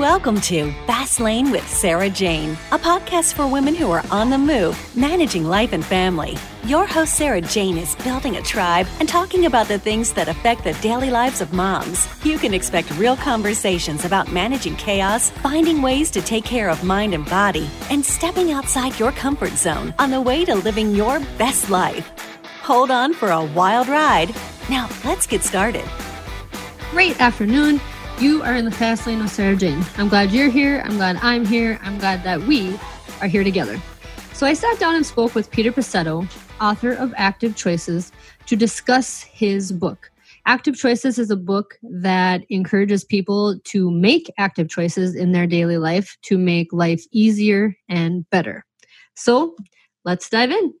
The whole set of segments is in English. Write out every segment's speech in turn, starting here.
Welcome to Fast Lane with Sarah Jane, a podcast for women who are on the move, managing life and family. Your host, Sarah Jane, is building a tribe and talking about the things that affect the daily lives of moms. You can expect real conversations about managing chaos, finding ways to take care of mind and body, and stepping outside your comfort zone on the way to living your best life. Hold on for a wild ride. Now, let's get started. Great afternoon. You are in the fast lane with Sarah Jane. I'm glad you're here. I'm glad I'm here. I'm glad that we are here together. So I sat down and spoke with Peter Pacetto, author of Active Choices, to discuss his book. Active Choices is a book that encourages people to make active choices in their daily life to make life easier and better. So let's dive in.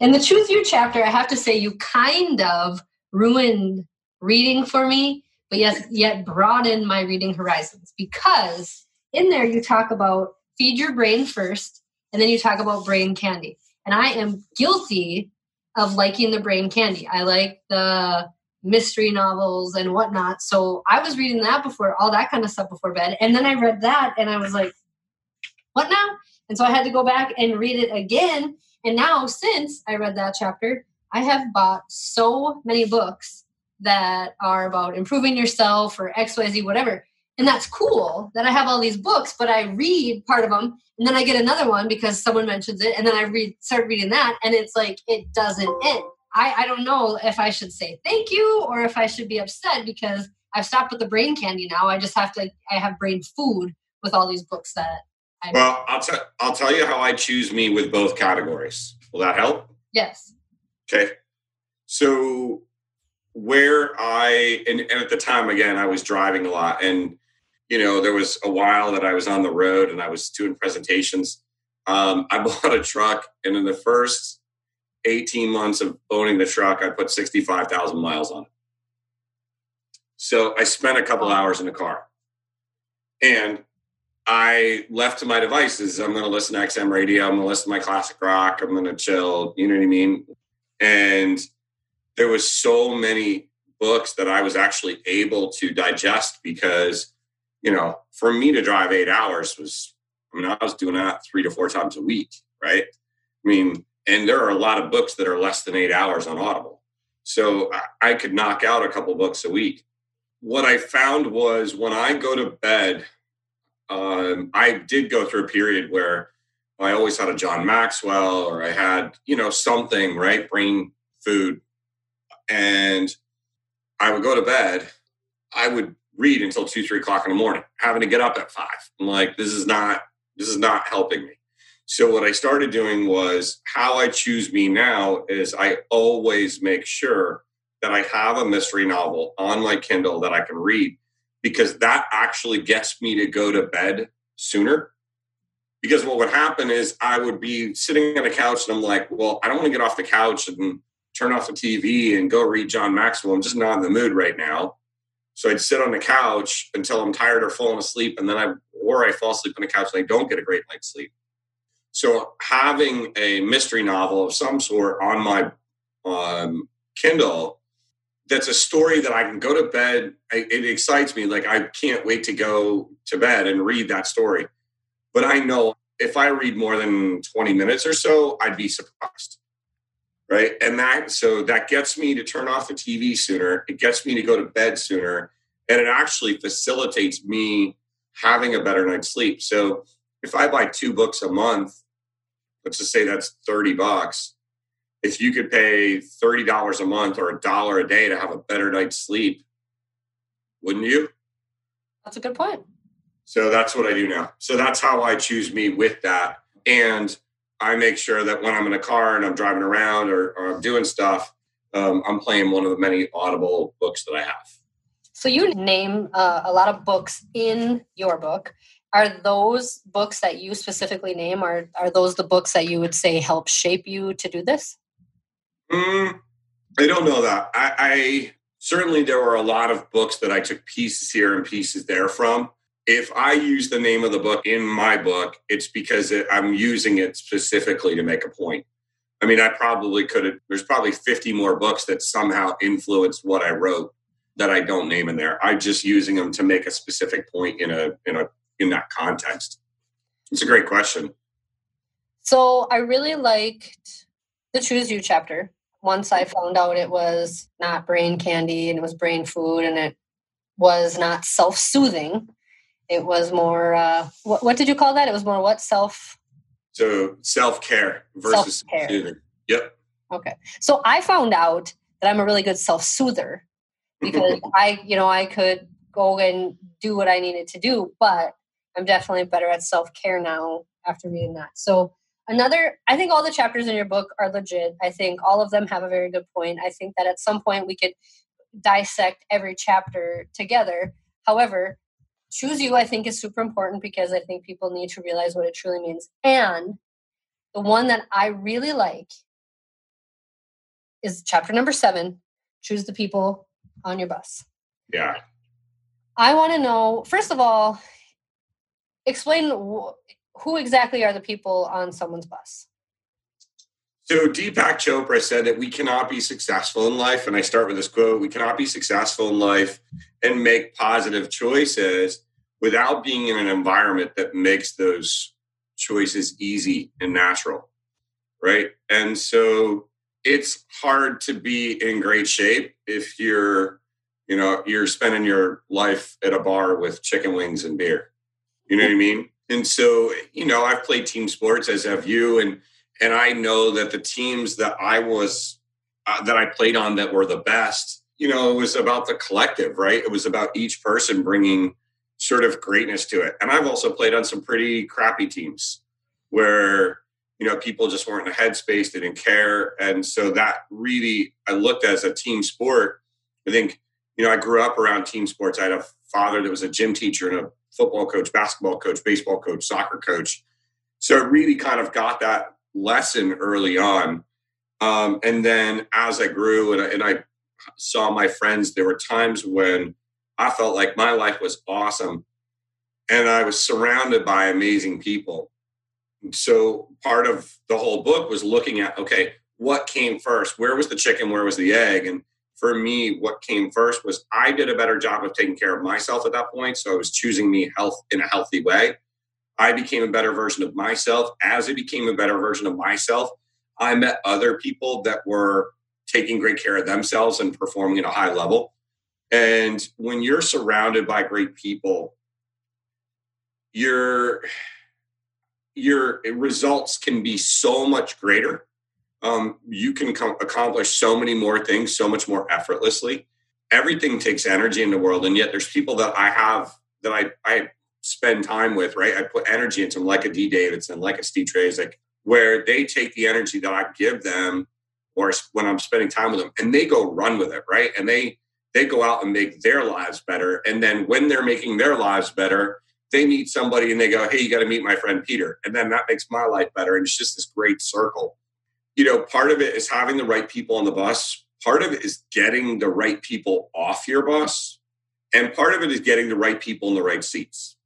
In the Choose You chapter, I have to say, you kind of ruined reading for me but yes, yet broaden my reading horizons because in there you talk about feed your brain first, and then you talk about brain candy. And I am guilty of liking the brain candy. I like the mystery novels and whatnot. So I was reading that before all that kind of stuff before bed. And then I read that and I was like, what now? And so I had to go back and read it again. And now, since I read that chapter, I have bought so many books that are about improving yourself or XYZ, whatever. And that's cool that I have all these books, but I read part of them and then I get another one because someone mentions it and then I read start reading that and it's like it doesn't end. I, I don't know if I should say thank you or if I should be upset because I've stopped with the brain candy now. I just have to I have brain food with all these books that I Well, I'll tell I'll tell you how I choose me with both categories. Will that help? Yes. Okay. So where I and, and at the time again I was driving a lot and you know there was a while that I was on the road and I was doing presentations. Um, I bought a truck and in the first 18 months of owning the truck I put 65,000 miles on it. So I spent a couple hours in the car. And I left to my devices. I'm going to listen to XM radio. I'm going to listen to my classic rock. I'm going to chill. You know what I mean? And there was so many books that I was actually able to digest because, you know, for me to drive eight hours was, I mean, I was doing that three to four times a week, right? I mean, and there are a lot of books that are less than eight hours on Audible. So I could knock out a couple books a week. What I found was when I go to bed, um, I did go through a period where I always had a John Maxwell or I had, you know, something, right? Brain food and I would go to bed. I would read until two, three o'clock in the morning, having to get up at five. I'm like, this is not, this is not helping me. So what I started doing was how I choose me now is I always make sure that I have a mystery novel on my Kindle that I can read because that actually gets me to go to bed sooner. Because what would happen is I would be sitting on the couch and I'm like, well, I don't want to get off the couch and turn off the TV and go read John Maxwell. I'm just not in the mood right now. So I'd sit on the couch until I'm tired or falling asleep, and then I or I fall asleep on the couch and I don't get a great night's sleep. So having a mystery novel of some sort on my um, Kindle that's a story that I can go to bed. It excites me. Like I can't wait to go to bed and read that story. But I know if I read more than 20 minutes or so, I'd be surprised right? And that so that gets me to turn off the tv sooner. It gets me to go to bed sooner. And it actually facilitates me having a better night's sleep. So if i buy two books a month let's just say that's 30 bucks if you could pay $30 a month or a dollar a day to have a better night's sleep wouldn't you? That's a good point. So that's what i do now. So that's how i choose me with that. And I make sure that when I'm in a car and I'm driving around or, or I'm doing stuff, um, I'm playing one of the many Audible books that I have. So you name uh, a lot of books in your book. Are those books that you specifically name, or are those the books that you would say help shape you to do this? Mm, I don't know that. I, I certainly there were a lot of books that I took pieces here and pieces there from if I use the name of the book in my book, it's because I'm using it specifically to make a point. I mean, I probably could have, there's probably 50 more books that somehow influenced what I wrote. that I don't name in there. I'm just using them to make a specific point in a in a in that context. It's a great question. So I really liked the Choose You chapter. Once I found out it was not brain candy and it was brain food and it was not self soothing. It was more, uh, what, what did you call that? It was more what? Self? So self care versus self soothing. Yep. Okay. So I found out that I'm a really good self soother because I, you know, I could go and do what I needed to do, but I'm definitely better at self care now after reading that. So another i think all the chapters in your book are legit i think all of them have a very good point i think that at some point we could dissect every chapter together however choose you i think is super important because i think people need to realize what it truly means. And the one that i really like is chapter number seven choose the people on your bus. Yeah. I want to know first of all explain who exactly are the people on someone's bus? So Deepak Chopra said that we cannot be successful in life, and I start with this quote: "We cannot be successful in life and make positive choices without being in an environment that makes those choices easy and natural." Right, and so it's hard to be in great shape if you're, you know, you're spending your life at a bar with chicken wings and beer. You know what I mean? And so, you know, I've played team sports as have you, and and I know that the teams that I was uh, that I played on that were the best, you know, it was about the collective, right? It was about each person bringing sort of greatness to it. And I've also played on some pretty crappy teams where you know people just weren't in a headspace, they didn't care, and so that really I looked as a team sport. I think you know I grew up around team sports. I had a father that was a gym teacher and a football coach, basketball coach, baseball coach, soccer coach. So it really kind of got that lesson early on. Um, and then as I grew and I, and I saw my friends, there were times when I felt like my life was awesome and I was surrounded by amazing people. So part of the whole book was looking at okay, what came first? Where was the chicken? Where was the egg? And for me, what came first was I did a better job of taking care of myself at that point. So I was choosing me health in a healthy way. I became a better version of myself. As I became a better version of myself, I met other people that were taking great care of themselves and performing at a high level. And when you're surrounded by great people, your your results can be so much greater um, you can com- accomplish so many more things so much more effortlessly. Everything takes energy in the world, and yet there's people that I have that I I spend time with. Right, I put energy into them, like a D Davidson, like a Steve Trzeciak, where they take the energy that I give them, or when I'm spending time with them, and they go run with it. Right, and they they go out and make their lives better, and then when they're making their lives better, they meet somebody and they go, "Hey, you got to meet my friend Peter," and then that makes my life better, and it's just this great circle you know, part of it is having the right people on the bus. Part of it is getting the right people off your bus. And part of it is getting the right people in the right seats.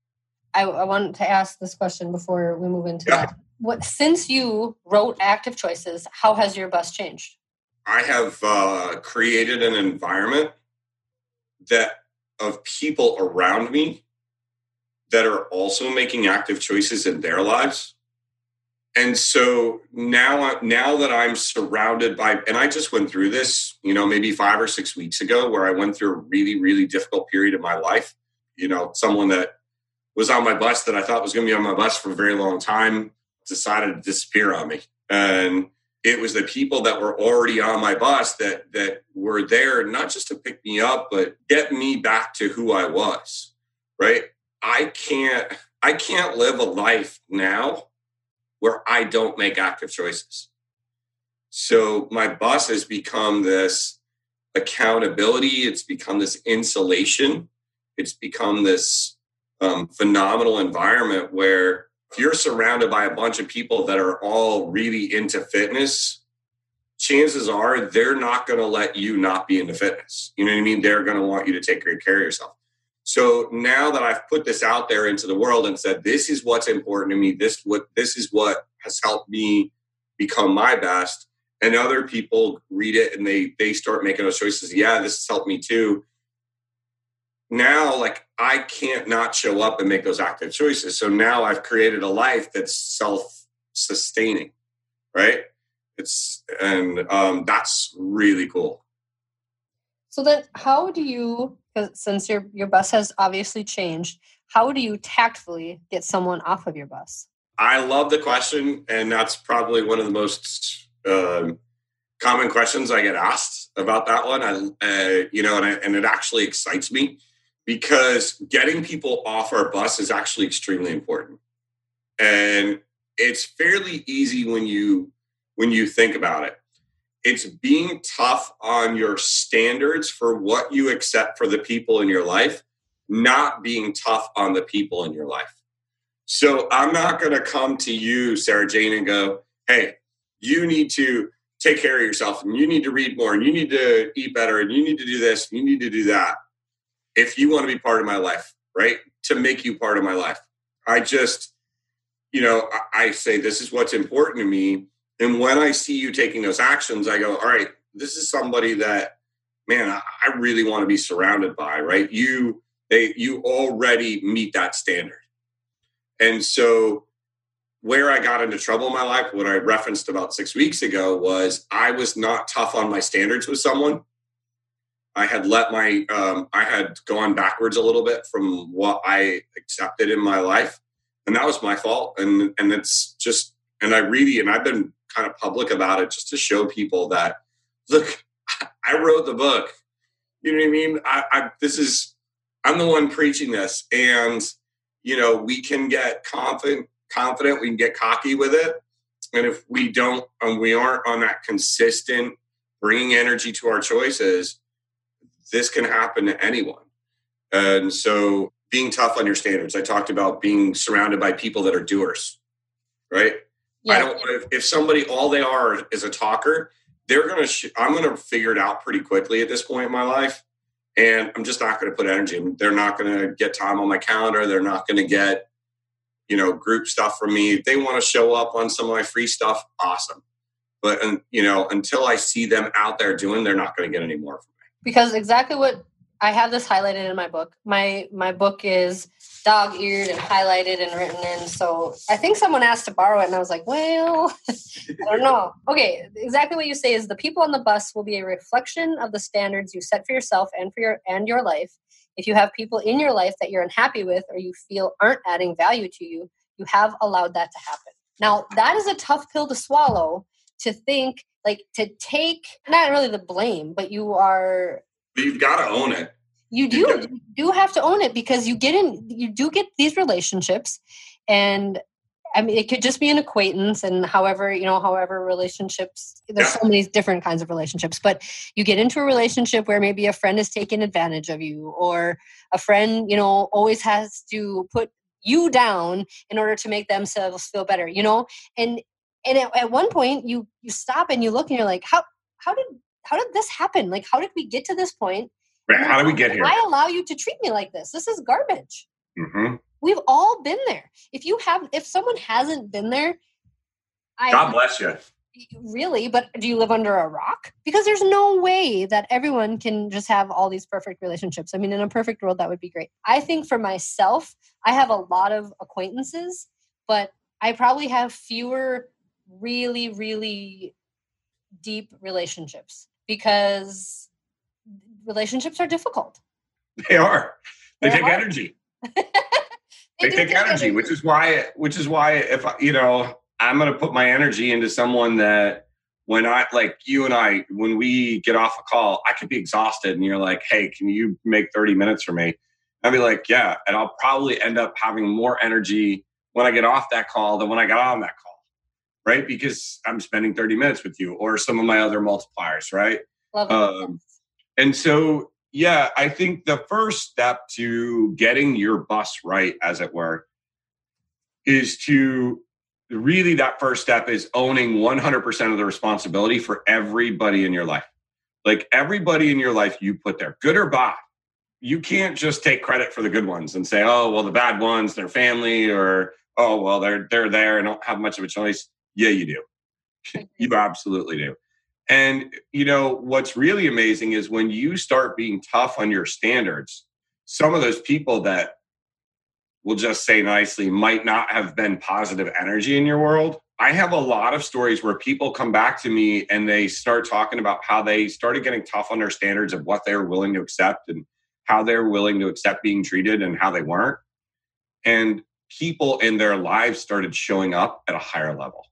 I, I want to ask this question before we move into yeah. that. What since you wrote Active Choices, how has your bus changed? I have uh, created an environment that of people around me that are also making active choices in their lives and so now now that i'm surrounded by and i just went through this you know maybe five or six weeks ago where i went through a really really difficult period of my life you know someone that was on my bus that i thought was going to be on my bus for a very long time decided to disappear on me. And it was the people that were already on my bus that that were there not just to pick me up but get me back to who i was right? I can't i can't live a life now where I don't make active choices. So my bus has become this accountability, it's become this insulation, it's become this um, phenomenal environment where if you're surrounded by a bunch of people that are all really into fitness, chances are they're not going to let you not be into fitness. You know what I mean? They're going to want you to take great care of yourself. So now that I've put this out there into the world and said, this is what's important to me, this what this is what has helped me become my best, and other people read it and they they start making those choices. Yeah, this has helped me too. Now like I can't not show up and make those active choices. So now I've created a life that's self-sustaining, right? It's and um, that's really cool. So then, how do you? Since your your bus has obviously changed, how do you tactfully get someone off of your bus? I love the question, and that's probably one of the most um, common questions I get asked about that one. I, uh, you know, and, I, and it actually excites me because getting people off our bus is actually extremely important, and it's fairly easy when you when you think about it. It's being tough on your standards for what you accept for the people in your life not being tough on the people in your life. So I'm not going to come to you, Sarah Jane, and go, hey, you need to take care of yourself and you need to read more and you need to eat better and you need to do this and you need to do that if you want to be part of my life, right? To make you part of my life. I just, you know, I say this is what's important to me. And when I see you taking those actions, I go, all right, this is somebody that, man, I really want to be surrounded by, right? You they you already meet that standard. And so where I got into trouble in my life, what I referenced about six weeks ago, was I was not tough on my standards with someone. I had let my um, I had gone backwards a little bit from what I accepted in my life, and that was my fault. And and it's just and I really and I've been kind of public about it just to show people that look, I wrote the book. You know what I mean? I, I this is I'm the one preaching this, and you know we can get confident, confident. We can get cocky with it, and if we don't, and we aren't on that consistent bringing energy to our choices, this can happen to anyone. And so, being tough on your standards. I talked about being surrounded by people that are doers, right? Yeah. I don't. If, if somebody all they are is a talker, they're gonna. Sh- I'm gonna figure it out pretty quickly at this point in my life and I'm just not going to put energy. In. They're not going to get time on my calendar. They're not going to get, you know, group stuff from me. If they want to show up on some of my free stuff, awesome. But you know, until I see them out there doing, they're not going to get any more from me. Because exactly what I have this highlighted in my book. My my book is dog eared and highlighted and written in. So I think someone asked to borrow it, and I was like, well, I don't know. Okay, exactly what you say is the people on the bus will be a reflection of the standards you set for yourself and for your and your life. If you have people in your life that you're unhappy with or you feel aren't adding value to you, you have allowed that to happen. Now that is a tough pill to swallow. To think like to take not really the blame, but you are you've got to own it. You do. You do have to own it because you get in. You do get these relationships, and I mean, it could just be an acquaintance, and however you know, however relationships. There's yeah. so many different kinds of relationships, but you get into a relationship where maybe a friend is taking advantage of you, or a friend, you know, always has to put you down in order to make themselves feel better. You know, and and at, at one point you you stop and you look and you're like, how how did how did this happen? Like, how did we get to this point? Right. How did we get here? I allow you to treat me like this. This is garbage. Mm-hmm. We've all been there. If you have, if someone hasn't been there, I, God bless you. Really, but do you live under a rock? Because there's no way that everyone can just have all these perfect relationships. I mean, in a perfect world, that would be great. I think for myself, I have a lot of acquaintances, but I probably have fewer really, really deep relationships because relationships are difficult. They are. They They're take hard. energy. they, they take, energy, energy, which is why which is why if I, you know, I'm going to put my energy into someone that when I like you and I when we get off a call, I could be exhausted and you're like, "Hey, can you make 30 minutes for me?" I'd be like, "Yeah," and I'll probably end up having more energy when I get off that call than when I got on that call right? Because I'm spending 30 minutes with you or some of my other multipliers, right? Love Um, and so, yeah, I think the first step to getting your bus right, as it were, is to really that first step is owning 100% of the responsibility for everybody in your life. Like everybody in your life you put there, good or bad. You can't just take credit for the good ones and say, "Oh, well, the bad ones, their family," or "Oh, well, they're they're there and don't have much of a choice." Yeah, you do. you absolutely do. And you know what's really amazing is when you start being tough on your standards, some of those people that we'll just say nicely might not have been positive energy in your world. I have a lot of stories where people come back to me and they start talking about how they started getting tough on their standards of what they were willing to accept and how they're willing to accept being treated and how they weren't. And people in their lives started showing up at a higher level.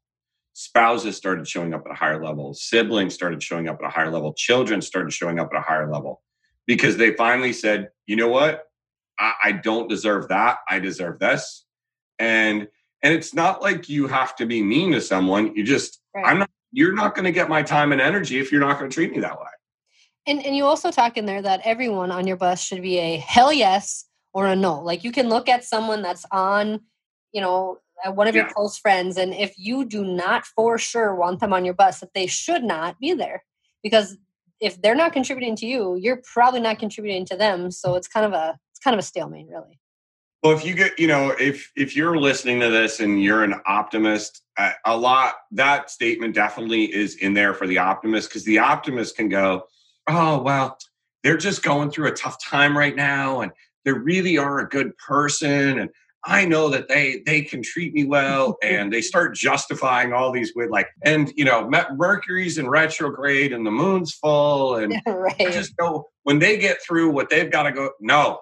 Spouses started showing up at a higher level. Siblings started showing up at a higher level. Children started showing up at a higher level because they finally said, you know what? I, I don't deserve that. I deserve this. And and it's not like you have to be mean to someone. You just right. I'm not you're not going to get my time and energy if you're not going to treat me that way. And and you also talk in there that everyone on your bus should be a hell yes or a no. Like you can look at someone that's on, you know, one of yeah. your close friends, and if you do not for sure want them on your bus, that they should not be there because if they're not contributing to you, you're probably not contributing to them. So it's kind of a it's kind of a stalemate, really. Well, if you get, you know, if if you're listening to this and you're an optimist, uh, a lot that statement definitely is in there for the optimist because the optimist can go, oh well, they're just going through a tough time right now, and they really are a good person, and I know that they they can treat me well, and they start justifying all these with like, and you know, Mercury's in retrograde and the moon's full, and right. I just know when they get through what they've got to go. No,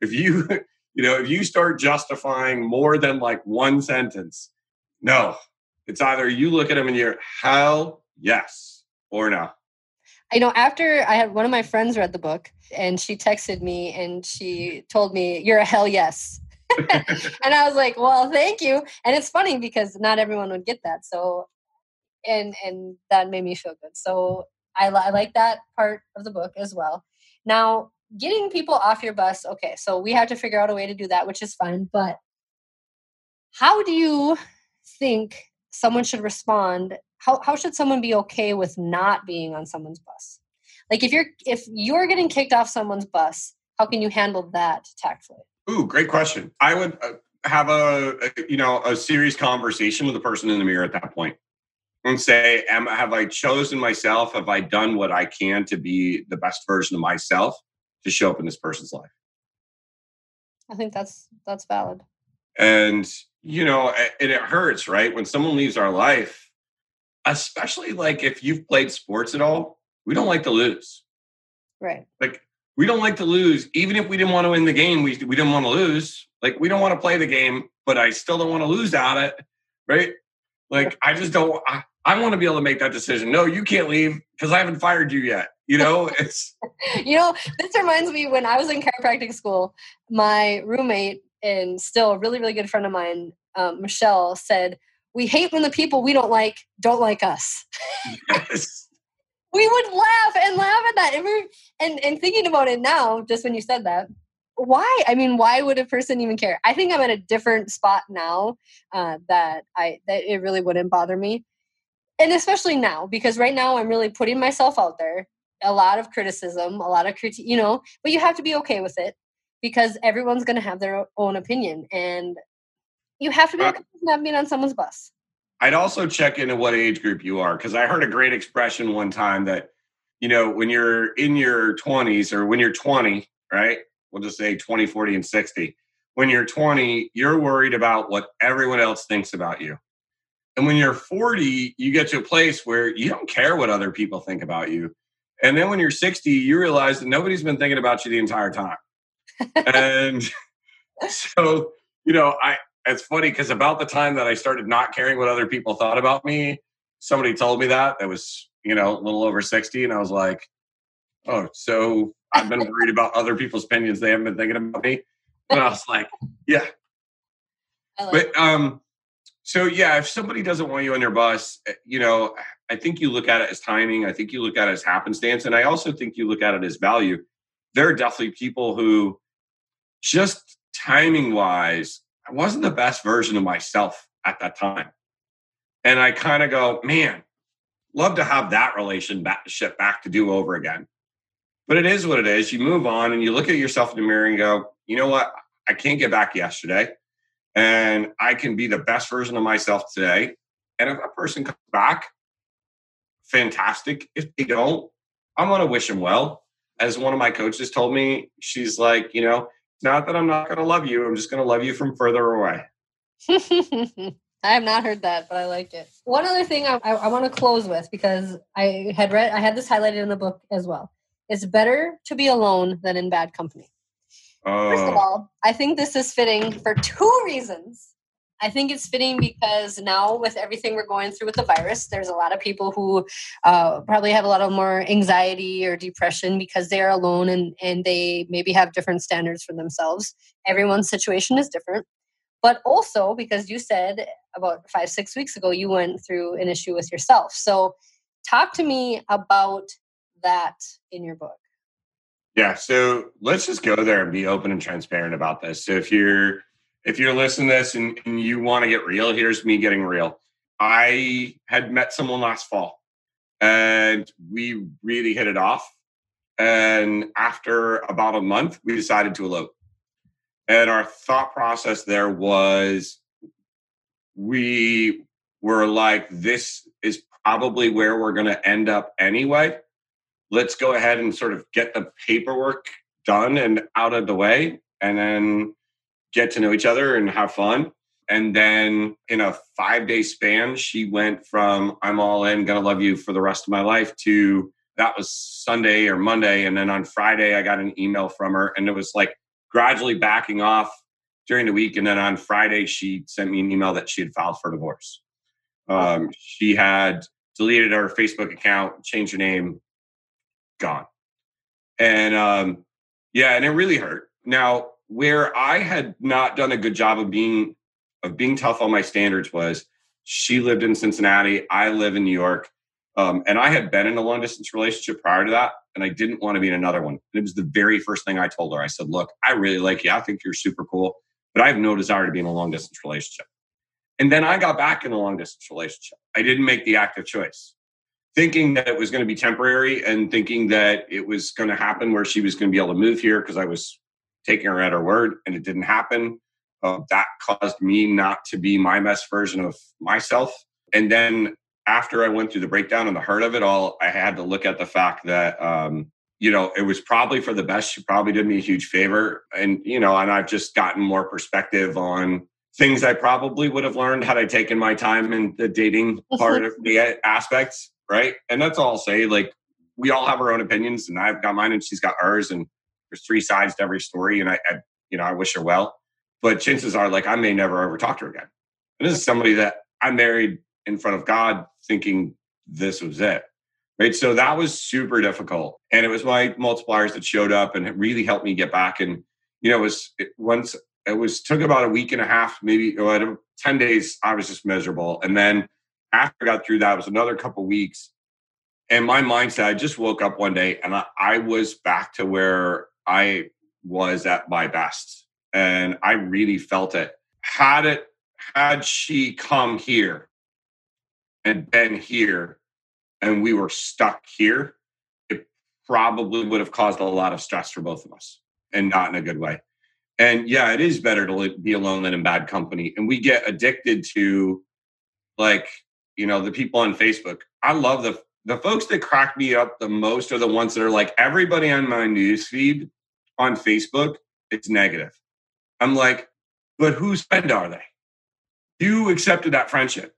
if you you know if you start justifying more than like one sentence, no, it's either you look at them and you're hell yes or no. I know after I had one of my friends read the book and she texted me and she told me, You're a hell yes. And I was like, well, thank you. And it's funny because not everyone would get that. So, and and that made me feel good. So I, I like that part of the book as well. Now, getting people off your bus, okay, so we have to figure out a way to do that, which is fine. But how do you think someone should respond? How how should someone be okay with not being on someone's bus? Like if you're if you're getting kicked off someone's bus, how can you handle that tactfully? Ooh, great question. I would uh, have a, a, you know a serious conversation with the person in the mirror at that point and say, "Am have I chosen myself? Have I done what I can to be the best version of myself to show up in this person's life?" I think that's that's valid. And you know, and it hurts, right? When someone leaves our life, especially like if you've played sports at all, we don't like to lose. Right. Like we don't like to lose. Even if we didn't want to win the game, we, we didn't want to lose. Like we don't want to play the game, but I still don't want to lose at it. Right. Like I just don't, I, I want to be able to make that decision. No, you can't leave because I haven't fired you yet. You know, it's. you know, this reminds me when I was in chiropractic school, my roommate and still a really, really good friend of mine, um, Michelle, said, We hate when the people we don't like don't like us. Yes we would laugh and laugh at that. And, we and, and thinking about it now, just when you said that, why? I mean, why would a person even care? I think I'm at a different spot now uh, that I that it really wouldn't bother me, and especially now because right now I'm really putting myself out there. A lot of criticism, a lot of critique, you know, but you have to be okay with it because everyone's going to have their own opinion, and you have to be okay with not being on someone's bus. I'd also check into what age group you are because I heard a great expression one time that, you know, when you're in your 20s or when you're 20, right? We'll just say 20, 40, and 60. When you're 20, you're worried about what everyone else thinks about you. And when you're 40, you get to a place where you don't care what other people think about you. And then when you're 60, you realize that nobody's been thinking about you the entire time. and so, you know, I, it's funny because about the time that I started not caring what other people thought about me, somebody told me that that was you know a little over sixty, and I was like, oh, so I've been worried about other people's opinions. They haven't been thinking about me, and I was like, yeah. Like but um, so yeah, if somebody doesn't want you on their bus, eh, you know, I think you look at it as timing. I think you look at it as happenstance, and I also think you look at it as value. There are definitely people who just timing wise I wasn't the best version of myself at that time. And I kind of go, man, love to have that relationship back to do over again. But it is what it is. You move on and you look at yourself in the mirror and go, you know what? I can't get back yesterday. And I can be the best version of myself today. And if a person comes back, fantastic. If they don't, I'm going to wish them well. as one of my coaches told me, she's like, you know, not that I'm not going to love you. I'm just going to love you from further away. I have not heard that, but I like it. One other thing I, I, I want to close with because I had read, I had this highlighted in the book as well. It's better to be alone than in bad company. First of Oh, all, I think this is fitting for two reasons. I think it's fitting because now, with everything we're going through with the virus, there's a lot of people who uh, probably have a lot of more anxiety or depression because they are alone and, and they maybe have different standards for themselves. Everyone's situation is different. But also because you said about five, six weeks ago, you went through an issue with yourself. So, talk to me about that in your book. Yeah, so let's just go there and be open and transparent about this. So if you're if you're listening to this and, and you want to get real, here's me getting real. I had met someone last fall and we really hit it off. And after about a month, we decided to elope. And our thought process there was we were like, this is probably where we're going to end up anyway let's go ahead and sort of get the paperwork done and out of the way and then get to know each other and have fun. And then in a five day span she went from i'm all in gonna love you for the rest of my life to that was sunday or monday. And then on friday i got an email from her and it was like gradually backing off during the week. And then on friday she sent me an email that she had filed for divorce. Um, she had deleted her facebook account changed her name gone. And um, yeah, and it really hurt. Now, where I had not done a good job of being of being tough on my standards was she lived in Cincinnati, I live in New York, um, and I had been in a long distance relationship prior to that, and I didn't want to be in another one. And it was the very first thing I told her. I said, "Look, I really like you. I think you're super cool, but I have no desire to be in a long distance relationship." And then I got back in a long distance relationship. I didn't make the active choice thinking that it was going to be temporary and thinking that it was going to happen where she was going to be able to move here because I was taking her at her word and it didn't happen. Uh, that caused me not to be my best version of myself. And then after I went through the breakdown and the hurt of it all, I had to look at the fact that, um, you know, it was probably for the best. She probably did me a huge favor. And, you know, and I've just gotten more perspective on things I probably would have learned had I taken my time in the dating part of the aspects right? And that's all I'll say. Like we all have our own opinions, and I've got mine, and she's got hers, and there's three sides to every story. And I, I you know, I wish her well, but chances are, like, I may never ever talk to her again. And this is somebody that I married in front of God, thinking this was it, right? So that was super difficult, and it was my multipliers that showed up, and it really helped me get back. And you know, it was it, once it was took about a week and a half, maybe oh, or ten days. I was just miserable, and then after I got through that, it was another couple weeks. And my mindset, I just woke up one day and I, I, was back to where I was at my best. And I really felt it. Had it, had she come here and been here and we were stuck here, it probably would have caused a lot of stress for both of us and not in a good way. And yeah, it is better to be alone than in bad company. And we get addicted to like you know the people on facebook i love the the folks that crack me up the most are the ones that are like everybody on my news feed on facebook it's negative. I'm like but whose friend are they? You accepted that friendship.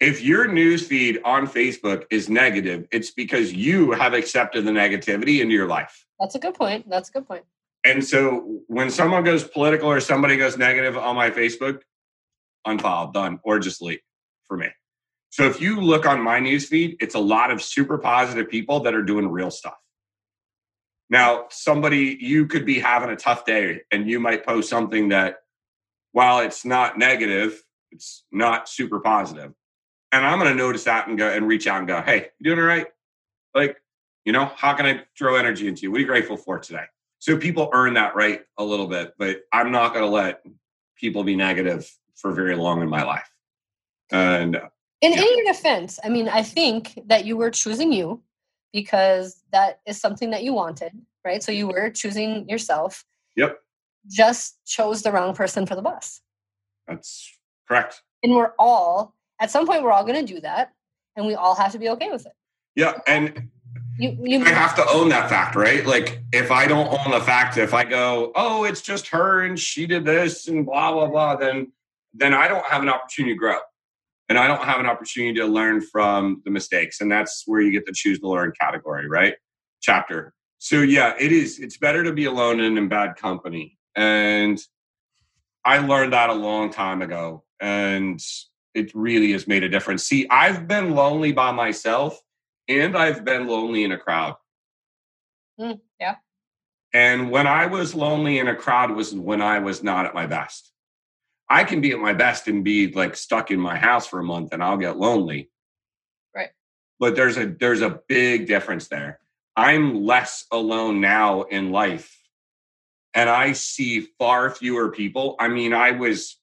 If your news feed on facebook is negative it's because you have accepted the negativity into your life. That's a good point. That's a good point. and so when someone goes political or somebody goes negative on my facebook unfollow done or just leave for me so if you look on my newsfeed, it's a lot of super positive people that are doing real stuff. Now, somebody, you could be having a tough day and you might post something that, while it's not negative, it's not super positive. And I'm going to notice that and go and reach out and go, hey, you doing all right? Like, you know, how can I throw energy into you? What are you grateful for today? So people earn that right a little bit, but I'm not going to let people be negative for very long in my life. And In, Yeah. in your defense, I mean, I think that you were choosing you because that is something that you wanted, right? So you were choosing yourself. Yep. Just chose the wrong person for the bus. that's correct. And we're all, at some point, we're all going to do that. And we all have to be okay with it. Yeah, and You, you I have to own that fact, right? Like if I don't own the fact, if I go, oh, it's just her and she did this and blah blah blah, then then I don't have an opportunity to grow, and I don't have an opportunity to learn from the mistakes, and that's where you get to choose the learn category, right? Chapter. So yeah, it is. It's better to be alone and in bad company, and I learned that a long time ago, and it really has made a difference. See, I've been lonely by myself and I've been lonely in a crowd. Mm, yeah. And when I was lonely in a crowd was when I was not at my best. I can be at my best and be like stuck in my house for a month and I'll get lonely. Right. But there's a there's a big difference there. I'm less alone now in life. And I see far fewer people. I mean, I was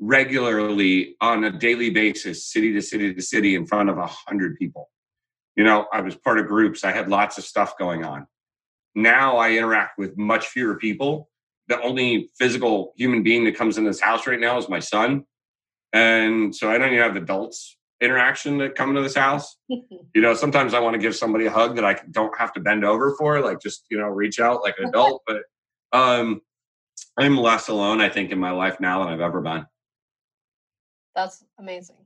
regularly on a daily basis, city to city to city, in front of a hundred people. You know, I was part of groups. I had lots of stuff going on. Now I interact with much fewer people. The only physical human being that comes in this house right now is my son. And so I don't even have adults interaction that come into this house. you know, sometimes I want to give somebody a hug that I don't have to bend over for, like just, you know, reach out like an adult. But um I'm less alone, I think, in my life now than I've ever been. That's amazing.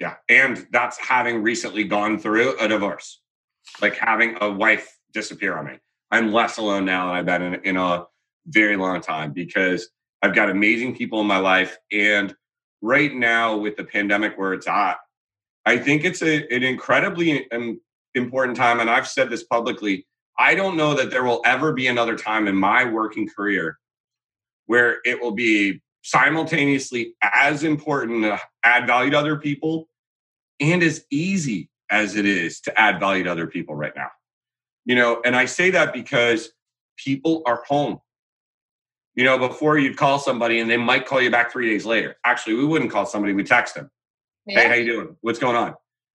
Yeah. And that's having recently gone through a divorce, like having a wife disappear on me. I'm less alone now than I've been in, in a very long time because I've got amazing people in my life. And right now, with the pandemic where it's at, I think it's a, an incredibly important time. And I've said this publicly. I don't know that there will ever be another time in my working career where it will be simultaneously as important to add value to other people and as easy as it is to add value to other people right now. You know, and I say that because people are home. You know, before you'd call somebody and they might call you back three days later. Actually, we wouldn't call somebody, we text them. Yeah. Hey, how you doing? What's going on?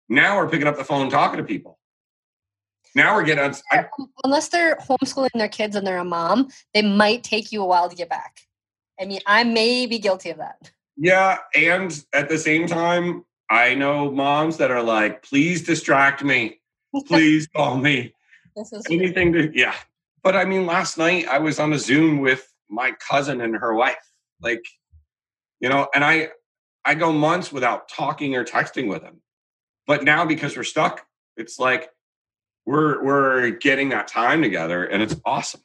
Now we're picking up the phone talking to people. Now we're getting on. I, um, Unless they're homeschooling their kids and they're a mom, they might take you a while to get back. I mean, I may be guilty of that. Yeah. And at the same time, I know moms that are like, please distract me. Please call me. This is anything true. to, yeah. But I mean, last night I was on a Zoom with my cousin and her wife. Like, you know, and I, I go months without talking or texting with them. But now because we're stuck, it's like we're we're getting that time together and it's awesome.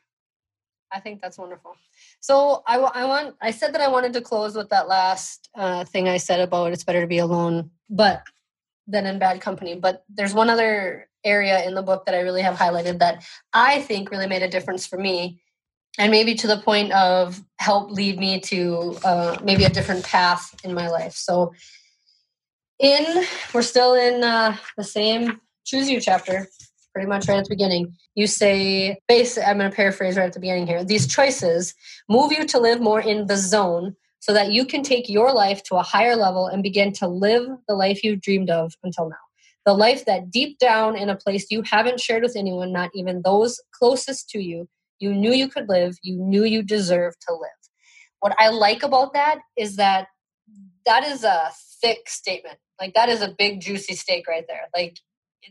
I think that's wonderful. So I, I want I said that I wanted to close with that last uh, thing I said about it's better to be alone, but than in bad company. But there's one other area in the book that I really have highlighted that I think really made a difference for me, and maybe to the point of help lead me to uh, maybe a different path in my life. So in we're still in uh, the same choose you chapter pretty much right at the beginning. You say, basically, I'm going to paraphrase right at the beginning here. These choices move you to live more in the zone so that you can take your life to a higher level and begin to live the life you've dreamed of until now. The life that deep down in a place you haven't shared with anyone, not even those closest to you, you knew you could live, you knew you deserved to live. What I like about that is that that is a thick statement. Like that is a big juicy steak right there. Like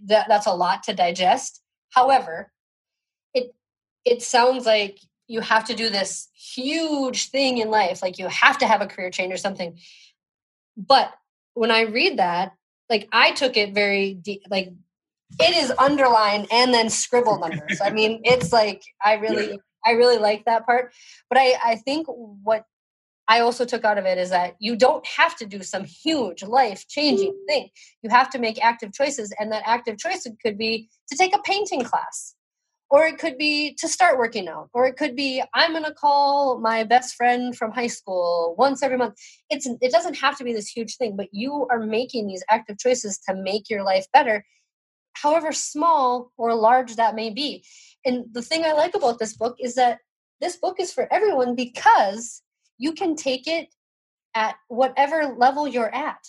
that, that's a lot to digest. However, it it sounds like you have to do this huge thing in life, like you have to have a career change or something. But when I read that, like I took it very deep, like it is underlined and then scribbled numbers. I mean, it's like I really, yeah. I really like that part. But I, I think what I also took out of it is that you don't have to do some huge life changing thing. You have to make active choices, and that active choice could be to take a painting class, or it could be to start working out, or it could be I'm going to call my best friend from high school once every month. It's it doesn't have to be this huge thing, but you are making these active choices to make your life better, however small or large that may be. And the thing I like about this book is that this book is for everyone because you can take it at whatever level you're at.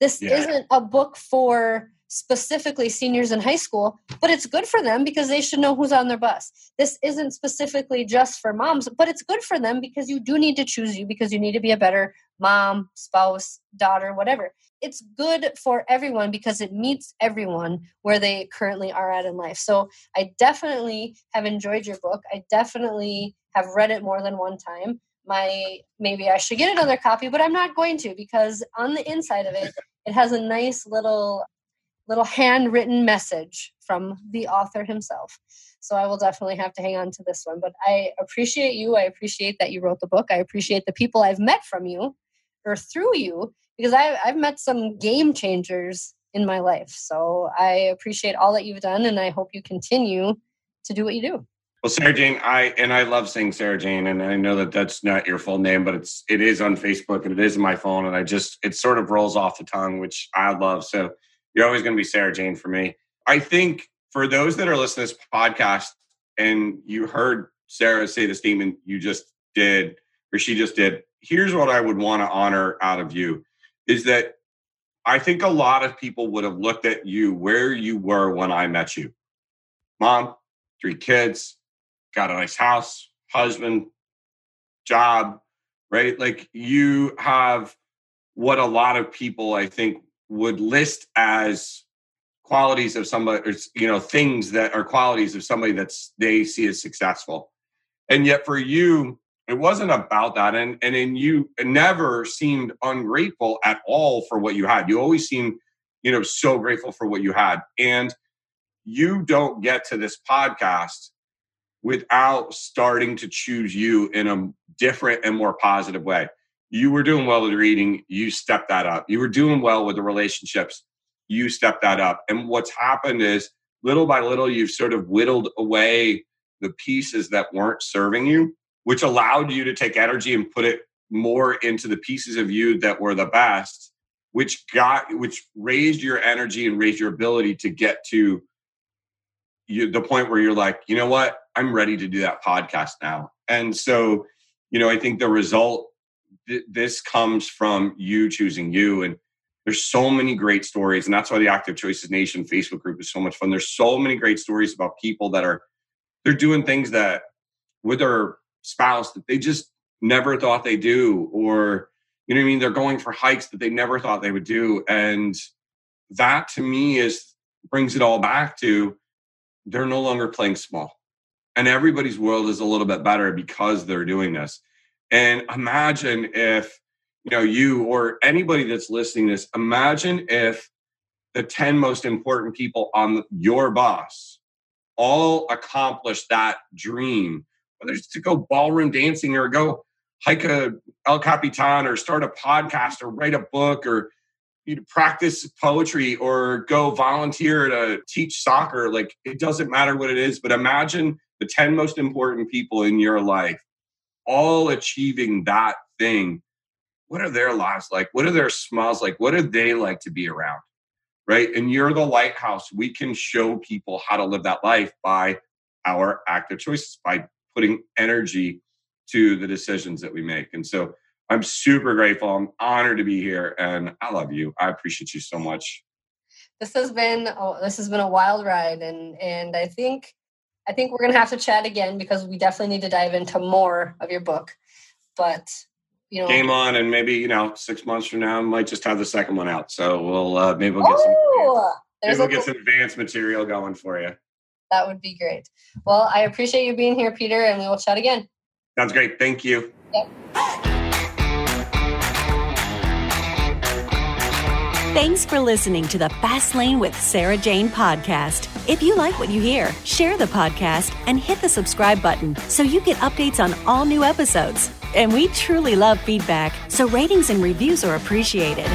This yeah. isn't a book for specifically seniors in high school, but it's good for them because they should know who's on their bus. This isn't specifically just for moms, but it's good for them because you do need to choose you because you need to be a better mom, spouse, daughter, whatever. It's good for everyone because it meets everyone where they currently are at in life. So I definitely have enjoyed your book. I definitely have read it more than one time. My maybe I should get another copy, but I'm not going to because on the inside of it, it has a nice little little handwritten message from the author himself. So I will definitely have to hang on to this one. But I appreciate you. I appreciate that you wrote the book. I appreciate the people I've met from you or through you because I, I've met some game changers in my life. So I appreciate all that you've done and I hope you continue to do what you do. Well, Sarah Jane, I and I love saying Sarah Jane, and I know that that's not your full name, but it's it is on Facebook and it is my phone, and I just it sort of rolls off the tongue, which I love. So you're always going to be Sarah Jane for me. I think for those that are listening to this podcast and you heard Sarah say the statement you just did, or she just did, here's what I would want to honor out of you is that I think a lot of people would have looked at you where you were when I met you. Mom, three kids, got a nice house, husband, job, right? Like you have what a lot of people I think would list as qualities of somebody or you know things that are qualities of somebody that's they see as successful and yet for you it wasn't about that and and in you never seemed ungrateful at all for what you had. You always seemed you know so grateful for what you had. And you don't get to this podcast without starting to choose you in a different and more positive way. You were doing well with reading you stepped that up. You were doing well with the relationships you stepped that up. And what's happened is little by little you've sort of whittled away the pieces that weren't serving you which allowed you to take energy and put it more into the pieces of you that were the best which got which raised your energy and raised your ability to get to you, the point where you're like you know what? I'm ready to do that podcast now. And so you know i think the result th- this comes from you choosing you and there's so many great stories and that's why the active choices nation facebook group is so much fun. There's so many great stories about people that are they're doing things that with their spouse that they just never thought they do or you know what i mean? They're going for hikes that they never thought they would do and that to me is brings it all back to they're no longer playing small. And everybody's world is a little bit better because they're doing this. And imagine if, you know, you or anybody that's listening this, imagine if the 10 most important people on your bus all accomplished that dream, whether it's to go ballroom dancing or go hike a El Capitan or start a podcast or write a book or you know, practice poetry or go volunteer to teach soccer. Like it doesn't matter what it is, but imagine the 10 most important people in your life all achieving that thing, what are their lives like? What are their smiles like? What do they like to be around? Right. And you're the lighthouse. We can show people how to live that life by our active choices, by putting energy to the decisions that we make. And so I'm super grateful. I'm honored to be here and I love you. I appreciate you so much. This has been oh, this has been a wild ride and and I think I think we're going to have to chat again because we definitely need to dive into more of your book. But you know, game on, and maybe you know, six months from now, I might just have the second one out. So we'll uh, maybe we'll get oh, some. Maybe we'll get some advanced material going for you. That would be great. Well, I appreciate you being here, Peter, and we will chat again. Sounds great. Thank you. Yep. Thanks for listening to the Fast Lane with Sarah Jane podcast. If you like what you hear, share the podcast and hit the subscribe button so you get updates on all new episodes. And we truly love feedback, so ratings and reviews are appreciated.